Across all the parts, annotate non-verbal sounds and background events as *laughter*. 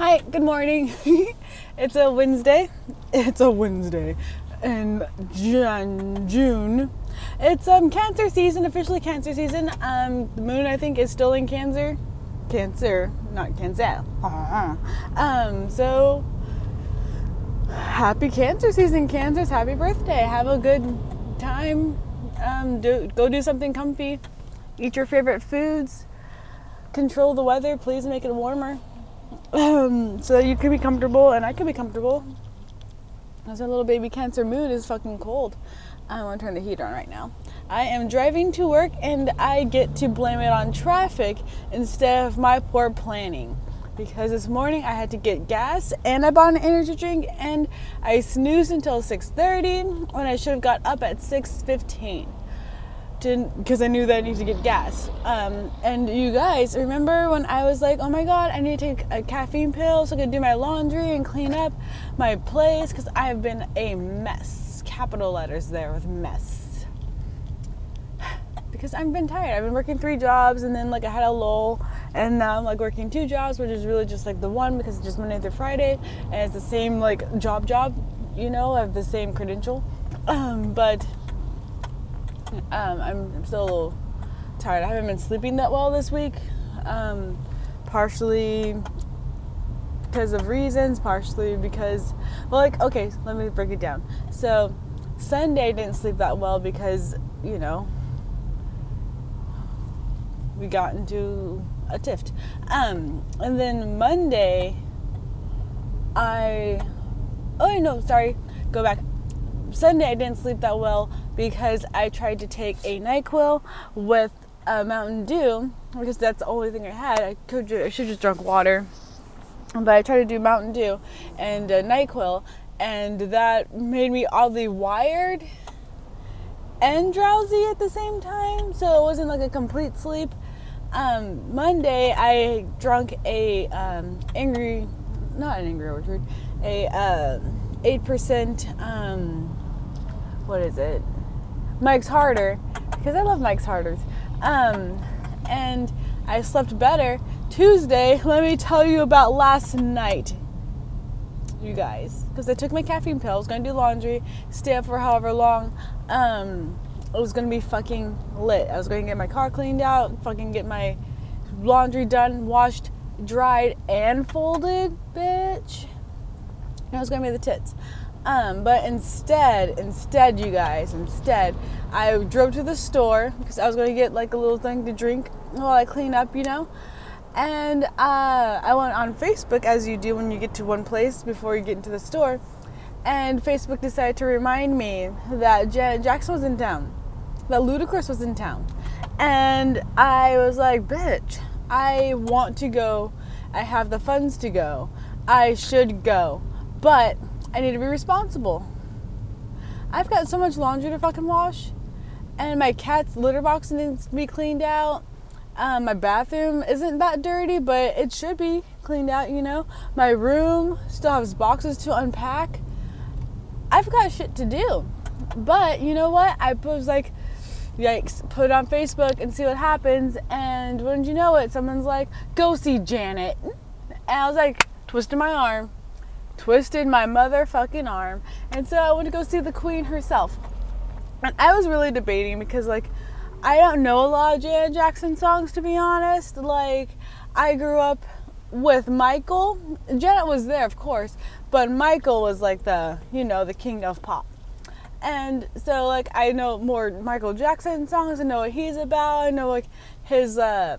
Hi, good morning. *laughs* it's a Wednesday. It's a Wednesday in June. It's um Cancer season, officially Cancer season. Um, the moon I think is still in Cancer. Cancer, not Cancer. Um, so happy Cancer season, Cancers. Happy birthday. Have a good time. Um, do go do something comfy. Eat your favorite foods. Control the weather. Please make it warmer um, so you can be comfortable and I can be comfortable. As our little baby Cancer mood is fucking cold. I want to turn the heater on right now. I am driving to work and I get to blame it on traffic instead of my poor planning. Because this morning I had to get gas and I bought an energy drink and I snoozed until 6:30 when I should have got up at 6:15 because I knew that I needed to get gas. Um, and you guys, remember when I was like, oh my god, I need to take a caffeine pill so I can do my laundry and clean up my place because I've been a mess. Capital letters there with mess. *sighs* Because I've been tired. I've been working three jobs and then like I had a lull and now I'm like working two jobs, which is really just like the one because it's just Monday through Friday and it's the same like job job, you know, I have the same credential. Um, but um, I'm, still a little tired. I haven't been sleeping that well this week, um, partially because of reasons, partially because, well, like, okay, let me break it down. So, Sunday didn't sleep that well because, you know, we got into a tiff. Um, and then Monday, I, oh no, sorry, go back. Sunday I didn't sleep that well because I tried to take a NyQuil with a Mountain Dew because that's the only thing I had. I could I should just drunk water, but I tried to do Mountain Dew and uh, NyQuil, and that made me oddly wired and drowsy at the same time. So it wasn't like a complete sleep. Um, Monday I drunk a um, angry, not an angry orchard, a uh, eight percent. Um, what is it? Mike's Harder because I love Mike's Harders. Um, and I slept better. Tuesday, let me tell you about last night, you guys, because I took my caffeine pill. I was gonna do laundry, stay up for however long. Um, it was gonna be fucking lit. I was gonna get my car cleaned out, fucking get my laundry done, washed, dried, and folded, bitch. And it was gonna be the tits. Um, but instead, instead, you guys, instead, I drove to the store because I was going to get like a little thing to drink while I clean up, you know. And uh, I went on Facebook, as you do when you get to one place before you get into the store. And Facebook decided to remind me that Janet Jackson was in town, that Ludacris was in town. And I was like, bitch, I want to go. I have the funds to go. I should go. But I need to be responsible. I've got so much laundry to fucking wash, and my cat's litter box needs to be cleaned out. Um, my bathroom isn't that dirty, but it should be cleaned out, you know. My room still has boxes to unpack. I've got shit to do. But you know what? I was like, yikes, put it on Facebook and see what happens. And wouldn't you know it, someone's like, go see Janet. And I was like, twisting my arm twisted my motherfucking arm. And so I went to go see the queen herself. And I was really debating because, like, I don't know a lot of Janet Jackson songs to be honest. Like, I grew up with Michael. Janet was there, of course, but Michael was like the, you know, the king of pop. And so, like, I know more Michael Jackson songs. I know what he's about. I know like his uh,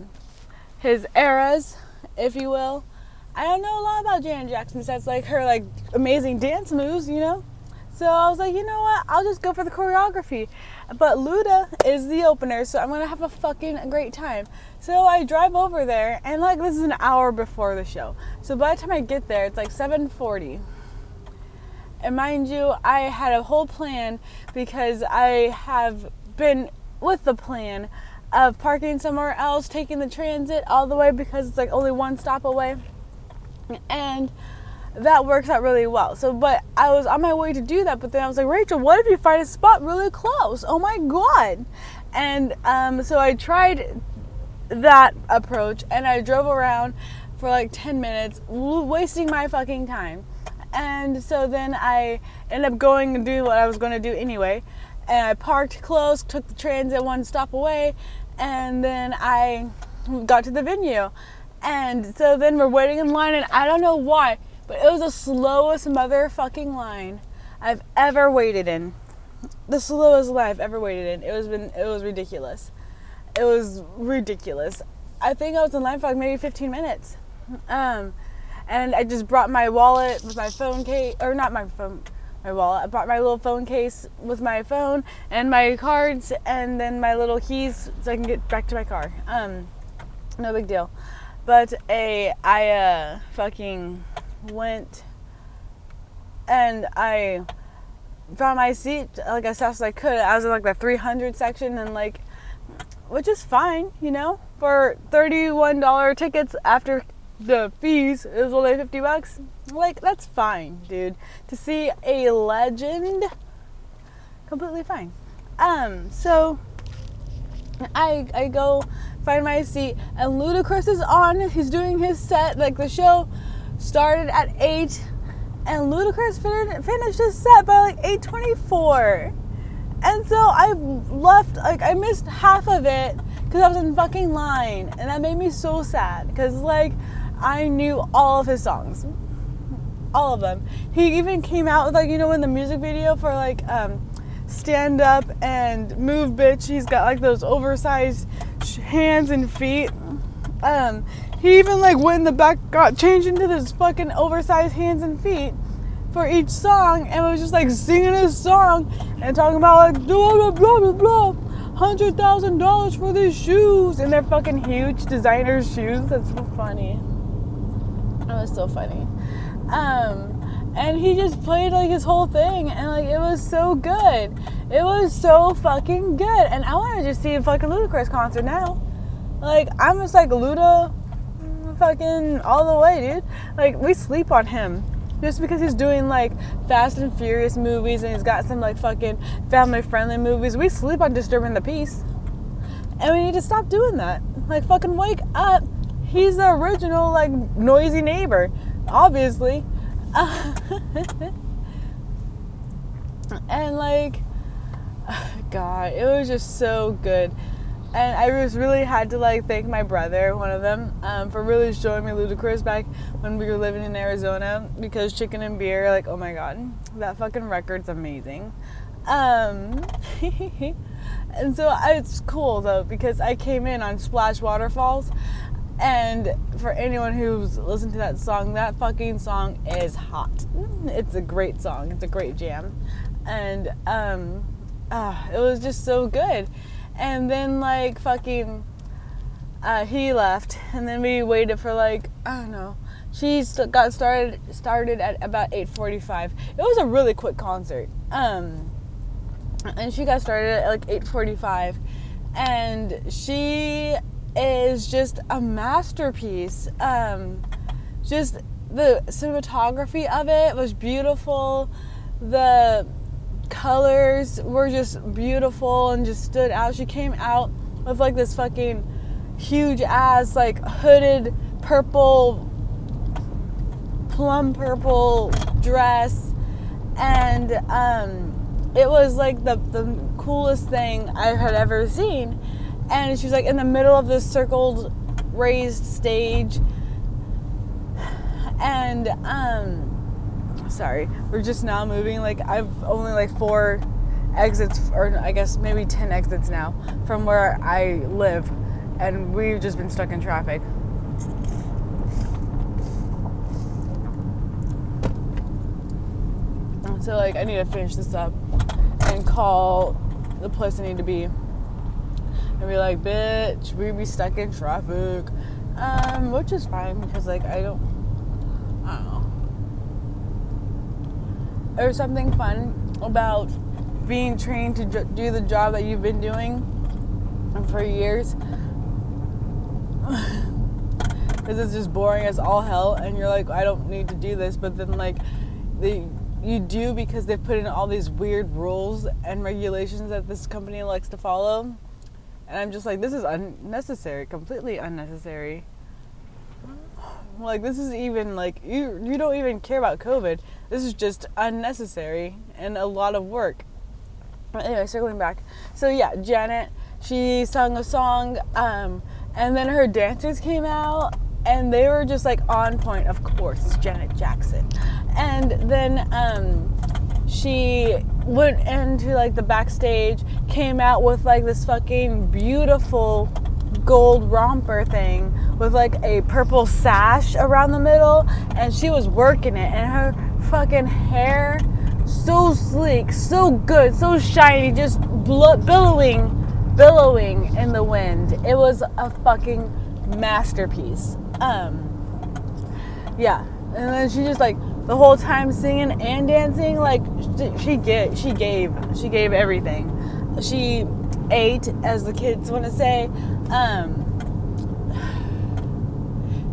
his eras, if you will. I don't know a lot about Janet Jackson besides like her like amazing dance moves, you know. So I was like, you know what? I'll just go for the choreography. But Luda is the opener, so I'm gonna have a fucking great time. So I drive over there, and like this is an hour before the show. So by the time I get there, it's like 7:40. And mind you, I had a whole plan because I have been with the plan of parking somewhere else, taking the transit all the way because it's like only one stop away and that works out really well. So, but I was on my way to do that, but then I was like, Rachel, what if you find a spot really close? Oh my god! And um, so I tried that approach, and I drove around, for like 10 minutes, wasting my fucking time. And so then I ended up going and doing what I was going to do anyway. And I parked close, took the transit one stop away, and then I got to the venue. And so then we're waiting in line, and I don't know why, but it was the slowest motherfucking line I've ever waited in. The slowest line I've ever waited in. It was been it was ridiculous. It was ridiculous. I think I was in line for like maybe 15 minutes. Um, and I just brought my wallet with my phone case, or not my phone, my wallet. I brought my little phone case with my phone and my cards, and then my little keys so I can get back to my car. Um, no big deal. But a I uh, fucking went and I found my seat like as fast as I could. I was in like the 300 section and like, which is fine, you know, for $31 tickets after the fees it was only 50 bucks like that's fine dude. To see a legend completely fine. Um so i i go find my seat and ludacris is on he's doing his set like the show started at 8 and ludacris fin- finished his set by like 824 and so i left like i missed half of it because i was in fucking line and that made me so sad because like I knew all of his songs. All of them. He even came out with like, you know, in the music video for like um, Stand Up and Move Bitch, he's got like those oversized hands and feet. Um, he even like went in the back, got changed into this fucking oversized hands and feet for each song and was just like singing his song and talking about like blah blah blah blah blah hundred thousand dollars for these shoes and they're fucking huge designer shoes. That's so funny. That was so funny. Um, and he just played like his whole thing, and like it was so good. It was so fucking good, and I want to just see a fucking Ludacris concert now. Like I'm just like Luda, mm, fucking all the way, dude. Like we sleep on him just because he's doing like Fast and Furious movies and he's got some like fucking family friendly movies. We sleep on disturbing the peace. And we need to stop doing that. Like fucking wake up he's the original like noisy neighbor, obviously. *laughs* and like, *sighs* God, it was just so good. And I was really had to like thank my brother, one of them, um, for really showing me Ludacris back when we were living in Arizona because Chicken and Beer, like, oh my God, that fucking record's amazing. Um, *laughs* and so it's cool though because I came in on Splash Waterfalls and for anyone who's listened to that song, that fucking song is hot. It's a great song. It's a great jam. And um uh, it was just so good. And then like fucking uh, he left and then we waited for like I don't know. She got started started at about 8:45. It was a really quick concert. Um and she got started at like 8:45 and she is just a masterpiece. Um, just the cinematography of it was beautiful. The colors were just beautiful and just stood out. She came out with like this fucking huge ass, like hooded purple, plum purple dress. And um, it was like the, the coolest thing I had ever seen and she was like in the middle of this circled raised stage. And um sorry we're just now moving like i've only like four exits or i guess maybe 10 exits now from where i live. And we've just been stuck in traffic. So like i need to finish this up and call the place i need to be and be like, bitch, we be stuck in traffic. Um, which is fine because like I don't I don't know. There's something fun about being trained to do the job that you've been doing for years. *laughs* Because it's just boring as all hell, and you're like, I don't need to do this, but then like, you do because they put in all these weird rules and regulations that this company likes to follow and I'm just like, this is unnecessary, completely unnecessary. Like this is even like you you don't even care about COVID. This is just unnecessary and a lot of work. But anyway, circling back. So yeah, Janet, she sung a song, um, and then her dancers came out and they were just like on point. Of course, it's Janet Jackson. And then um, she went into like the backstage, came out with like this fucking beautiful gold romper thing with like a purple sash around the middle, and she was working it, and her fucking hair so sleek, so good, so shiny, just bl- billowing, billowing in the wind. It was a fucking masterpiece. Um, yeah, and then she just like the whole time singing and dancing, like she get she gave she gave everything. She ate, as the kids want to say. Um,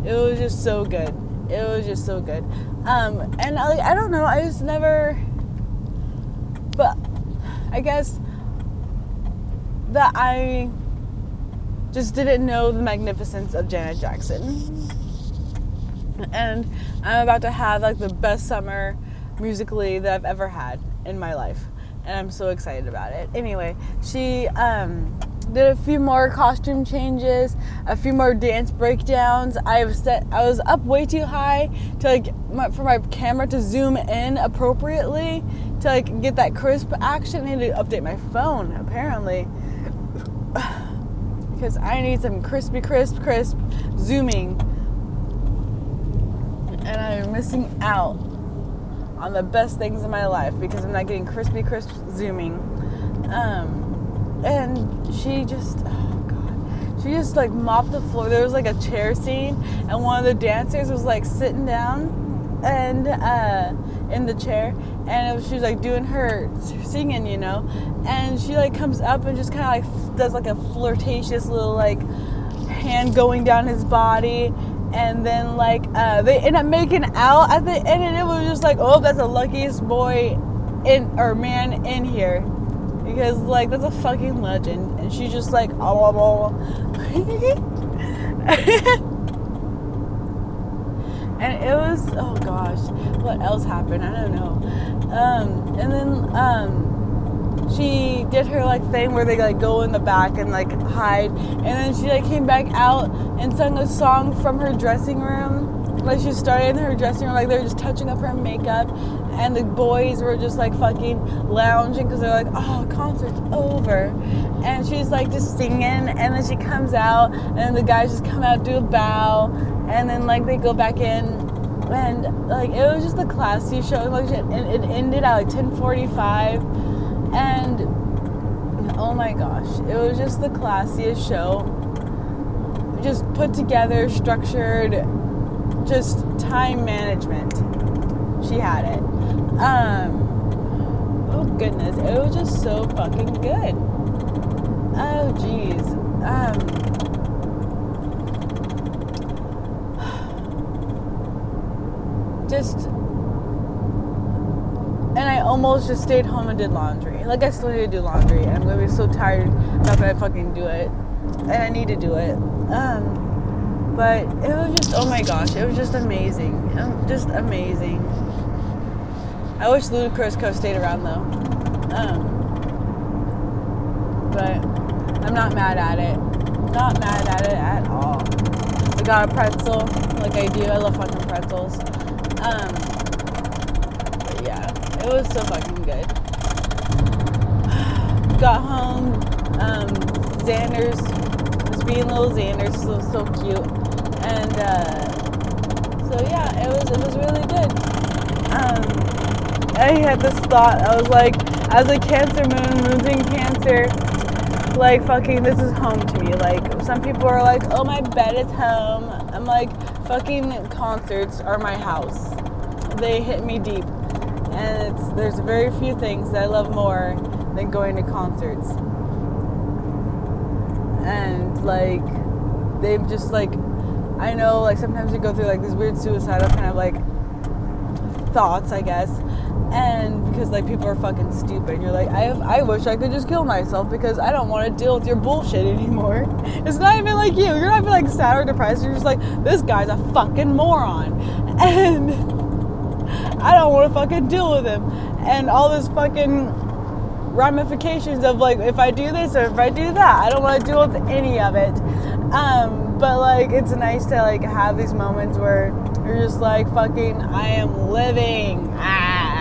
it was just so good. It was just so good. Um, and I, I don't know. I just never. But I guess that I just didn't know the magnificence of Janet Jackson. And I'm about to have like the best summer musically that I've ever had in my life. And I'm so excited about it. Anyway, she um, did a few more costume changes, a few more dance breakdowns. I've set I was up way too high to like my, for my camera to zoom in appropriately to like get that crisp action. I need to update my phone apparently *sighs* because I need some crispy, crisp, crisp zooming, and I'm missing out on the best things in my life because I'm not getting crispy, crisp zooming. Um, and she just, oh god, she just like mopped the floor. There was like a chair scene, and one of the dancers was like sitting down and uh, in the chair, and was, she was like doing her singing, you know, and she like comes up and just kind of like does like a flirtatious little like hand going down his body and then like uh, they end up making out at the end and it was just like oh that's the luckiest boy in or man in here. Because like that's a fucking legend. And she's just like oh, oh, oh. *laughs* and it was oh gosh what else happened? I don't know. Um, and then um, she did her like thing where they like go in the back and like hide. And then she like came back out and sung a song from her dressing room. Like she started in her dressing room like they were just touching up her makeup. And the boys were just like fucking lounging because they're like oh concert's over. And she's like just singing. And then she comes out and the guys just come out do a bow. And then like they go back in. And like it was just the classy show. Like it ended at like 1045 and oh my gosh it was just the classiest show. Just put together structured just time management. She had it. Um oh goodness it was just so fucking good. Oh jeez um. *sighs* Just almost just stayed home and did laundry. Like I still need to do laundry. I'm gonna be so tired after I fucking do it, and I need to do it. Um, but it was just oh my gosh, it was just amazing, um, just amazing. I wish Ludacris have stayed around though. Um, but I'm not mad at it. Not mad at it at all. I got a pretzel, like I do. I love fucking pretzels. Um, it was so fucking good. *gasps* Got home, um, Xander's was being little Xander's, so so cute, and uh, so yeah, it was it was really good. Um, I had this thought. I was like, as a Cancer moon, moon's in Cancer. Like fucking, this is home to me. Like some people are like, oh my bed is home. I'm like, fucking concerts are my house. They hit me deep. And it's there's very few things that I love more than going to concerts. And like they've just like I know like sometimes you go through like these weird suicidal kind of like thoughts, I guess. and because like people are fucking stupid. And you're like I, have, I wish i could just kill myself because i don't want to deal with your bullshit anymore. *laughs* It's not even like you. You're not even like sad or depressed. You're just like this guy's a fucking moron. *laughs* And i don't want to fucking deal with him and all this fucking ramifications of like if i do this or if i do that i don't want to deal with any of it um, but like it's nice to like have these moments where you're just like fucking i am living ah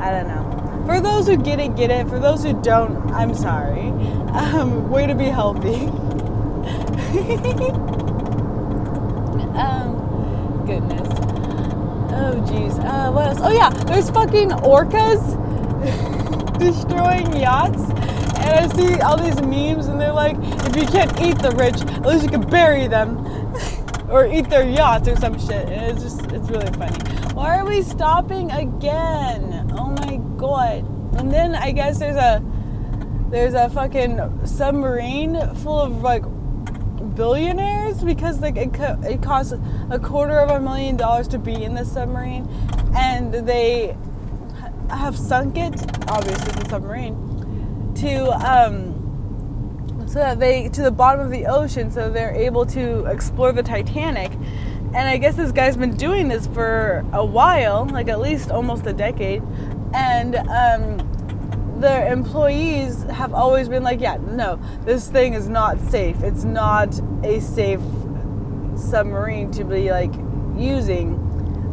I don't know. For those who get it, get it. For those who don't, I'm sorry. Um, way to be healthy. *laughs* um, goodness. Oh, jeez. Uh, what else? Oh, yeah. There's fucking orcas *laughs* destroying yachts. And I see all these memes, and they're like, if you can't eat the rich, at least you can bury them. *laughs* or eat their yachts or some shit. And it's just, it's really funny. Why are we stopping again? Oh my god. And then I guess there's a there's a fucking submarine full of like billionaires because like it, co- it costs a quarter of a million dollars to be in the submarine and they have sunk it obviously the submarine to um so that they to the bottom of the ocean so they're able to explore the Titanic. And I guess this guy's been doing this for a while, like at least almost a decade. And um, the employees have always been like, yeah, no, this thing is not safe. It's not a safe submarine to be like using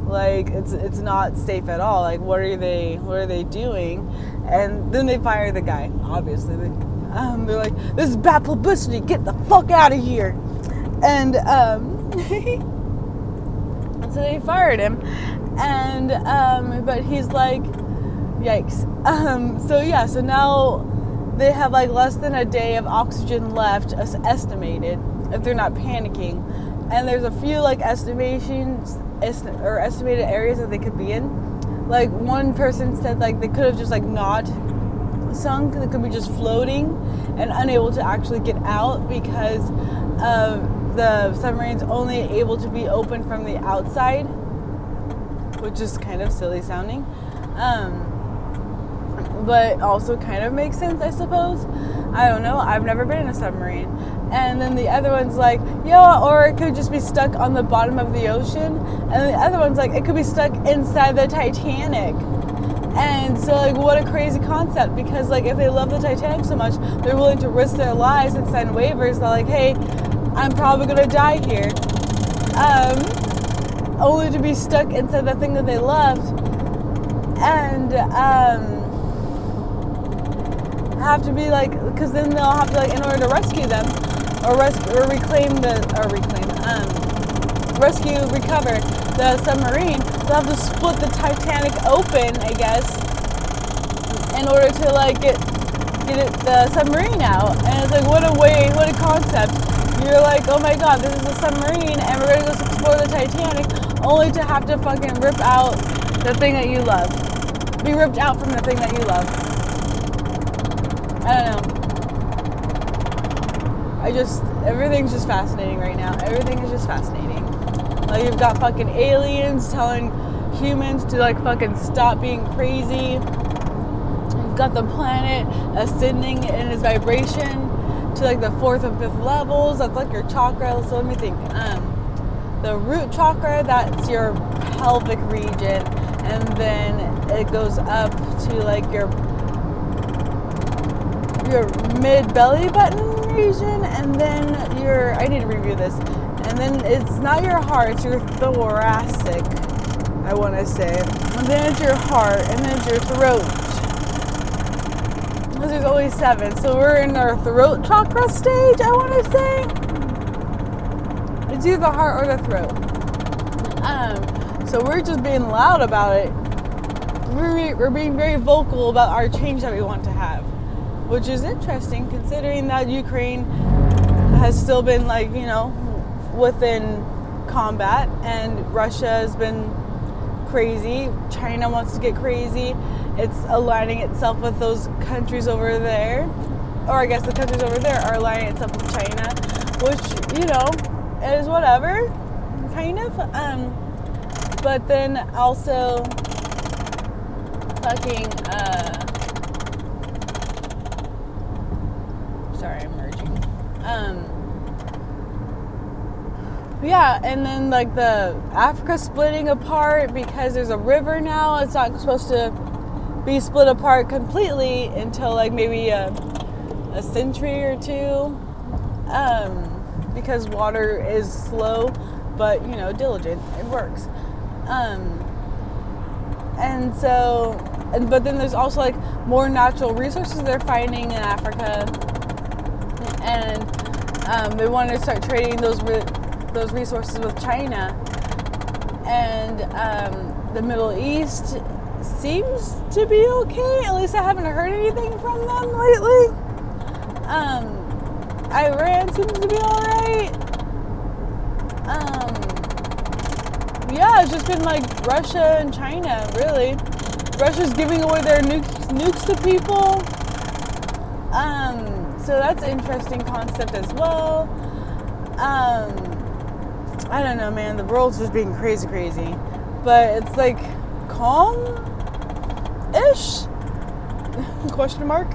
like it's it's not safe at all like what are they what are they doing and then they fire the guy obviously they, um, they're like, this is bad publicity. Get the fuck out of here. And um, *laughs* so they fired him. And, um, but he's like, yikes. Um, so yeah, so now they have like less than a day of oxygen left, estimated, if they're not panicking. And there's a few like estimations est- or estimated areas that they could be in. Like one person said like they could have just like not sunk They could be just floating and unable to actually get out because the submarine's only able to be open from the outside, which is kind of silly sounding. Um, but also kind of makes sense, I suppose. I don't know. I've never been in a submarine. And then the other one's like, yeah, or it could just be stuck on the bottom of the ocean. And the other one's like, it could be stuck inside the Titanic. And so, like, what a crazy concept because, like, if they love the Titanic so much, they're willing to risk their lives and sign waivers. They're like, hey, I'm probably gonna die here. Um, only to be stuck inside the thing that they loved and um, have to be like, because then they'll have to, like, in order to rescue them or, rescue, or reclaim the, or reclaim, um, rescue, recover the submarine, they'll have to split the Titanic open, I guess, in order to like get get it, the submarine out. And it's like, what a way, what a concept. You're like, oh my god, this is a submarine, and we're gonna go explore the Titanic, only to have to fucking rip out the thing that you love. Be ripped out from the thing that you love. I don't know. I just, everything's just fascinating right now. Everything is just fascinating. Like you've got fucking aliens telling humans to like fucking stop being crazy. You've got the planet ascending in its vibration to like the fourth and fifth levels. That's like your chakra. So let me think. Um, the root chakra, that's your pelvic region, and then it goes up to like your your mid belly button region, and then your I need to review this and then it's not your heart, it's your thoracic, I want to say. And then it's your heart, and then it's your throat. Because there's only seven, so we're in our throat chakra stage, I want to say. It's either the heart or the throat. Um, so we're just being loud about it. We're, we're being very vocal about our change that we want to have, which is interesting considering that Ukraine has still been like, you know, within combat, and Russia has been crazy. China wants to get crazy. It's aligning itself with those countries over there, or I guess the countries over there are aligning itself with China, which you know is whatever, kind of. Um, but then also fucking uh sorry i'm merging um yeah and then like the africa splitting apart because there's a river now it's not supposed to be split apart completely until like maybe a, a century or two um because water is slow but you know diligent it works. Um and so and, but then there's also like more natural resources they're finding in africa and um, they want to start trading those re- those resources with china and um, the middle east seems to be okay at least i haven't heard anything from them lately um, iran seems to be all right um, yeah, it's just been like Russia and China, really. Russia's giving away their nukes, nukes to people. Um, so that's an interesting concept as well. Um, I don't know, man. The world's just being crazy, crazy. But it's like calm ish? *laughs* Question mark?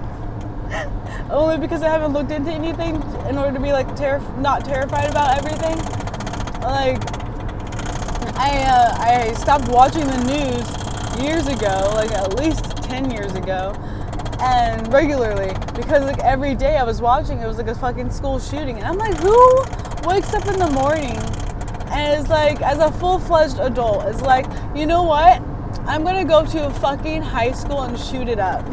*laughs* Only because I haven't looked into anything in order to be like terri- not terrified about everything. Like, I uh, I stopped watching the news years ago, like at least ten years ago, and regularly because like every day I was watching it was like a fucking school shooting, and I'm like, who wakes up in the morning and is like, as a full fledged adult, is like, you know what? I'm gonna go to a fucking high school and shoot it up.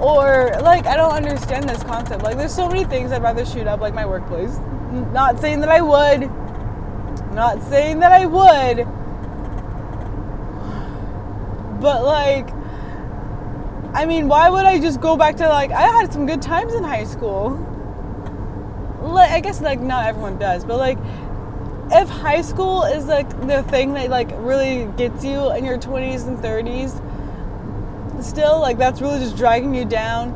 Or like I don't understand this concept. Like there's so many things I'd rather shoot up, like my workplace. Not saying that I would. Not saying that I would. But like I mean, why would I just go back to like I had some good times in high school. Like I guess like not everyone does, but like if high school is like the thing that like really gets you in your 20s and 30s, still like that's really just dragging you down,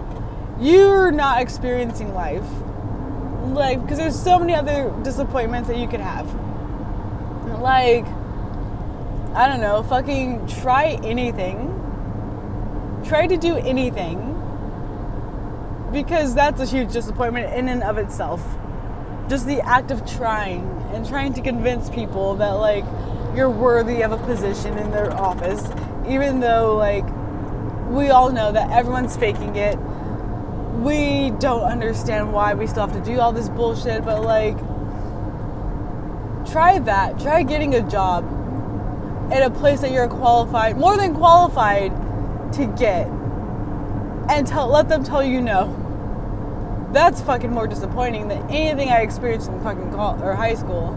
you're not experiencing life. Like because there's so many other disappointments that you could have. Like I don't know, fucking try anything. Try to do anything. Because that's a huge disappointment in and of itself. Just the act of trying and trying to convince people that like you're worthy of a position in their office, even though like we all know that everyone's faking it. We don't understand why we still have to do all this bullshit, but like try that. Try getting a job in a place that you're qualified, more than qualified to get. And tell, let them tell you no. That's fucking more disappointing than anything I experienced in fucking or high school.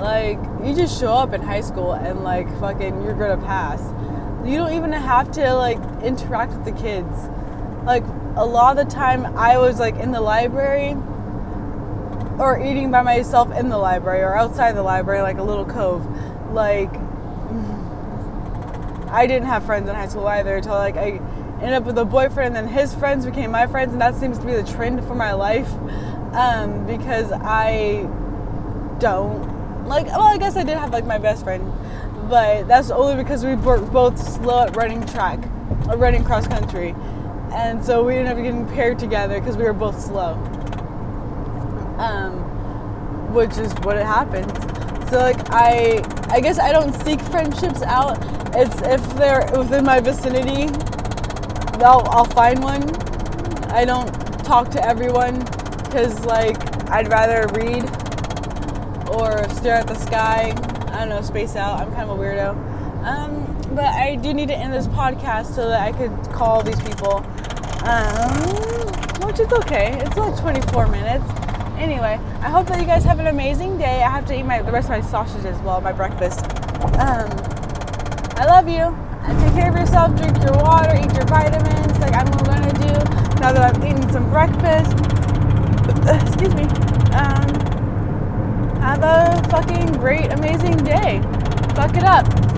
Like, you just show up in high school and like fucking you're gonna pass. You don't even have to like interact with the kids. Like a lot of the time I was like in the library or eating by myself in the library or outside the library like a little cove. Like I didn't have friends in high school either until like I ended up with a boyfriend and then his friends became my friends and that seems to be the trend for my life um, because I don't like well I guess I did have like my best friend but that's only because we were both slow at running track or running cross country and so we ended up getting paired together because we were both slow um, which is what it happened. So like I I guess I don't seek friendships out. It's if they're within my vicinity I'll, I'll find one. I don't talk to everyone because, like, I'd rather read or stare at the sky. I don't know, space out. I'm kind of a weirdo. Um, but I do need to end this podcast so that I could call these people. Um, which is okay. It's like 24 minutes. Anyway, I hope that you guys have an amazing day. I have to eat my the rest of my sausage as well, my breakfast. Um, I love you. Take care of yourself, drink your water, eat your vitamins, like I'm gonna do now that I've eaten some breakfast. Excuse me. Um, have a fucking great, amazing day. Fuck it up.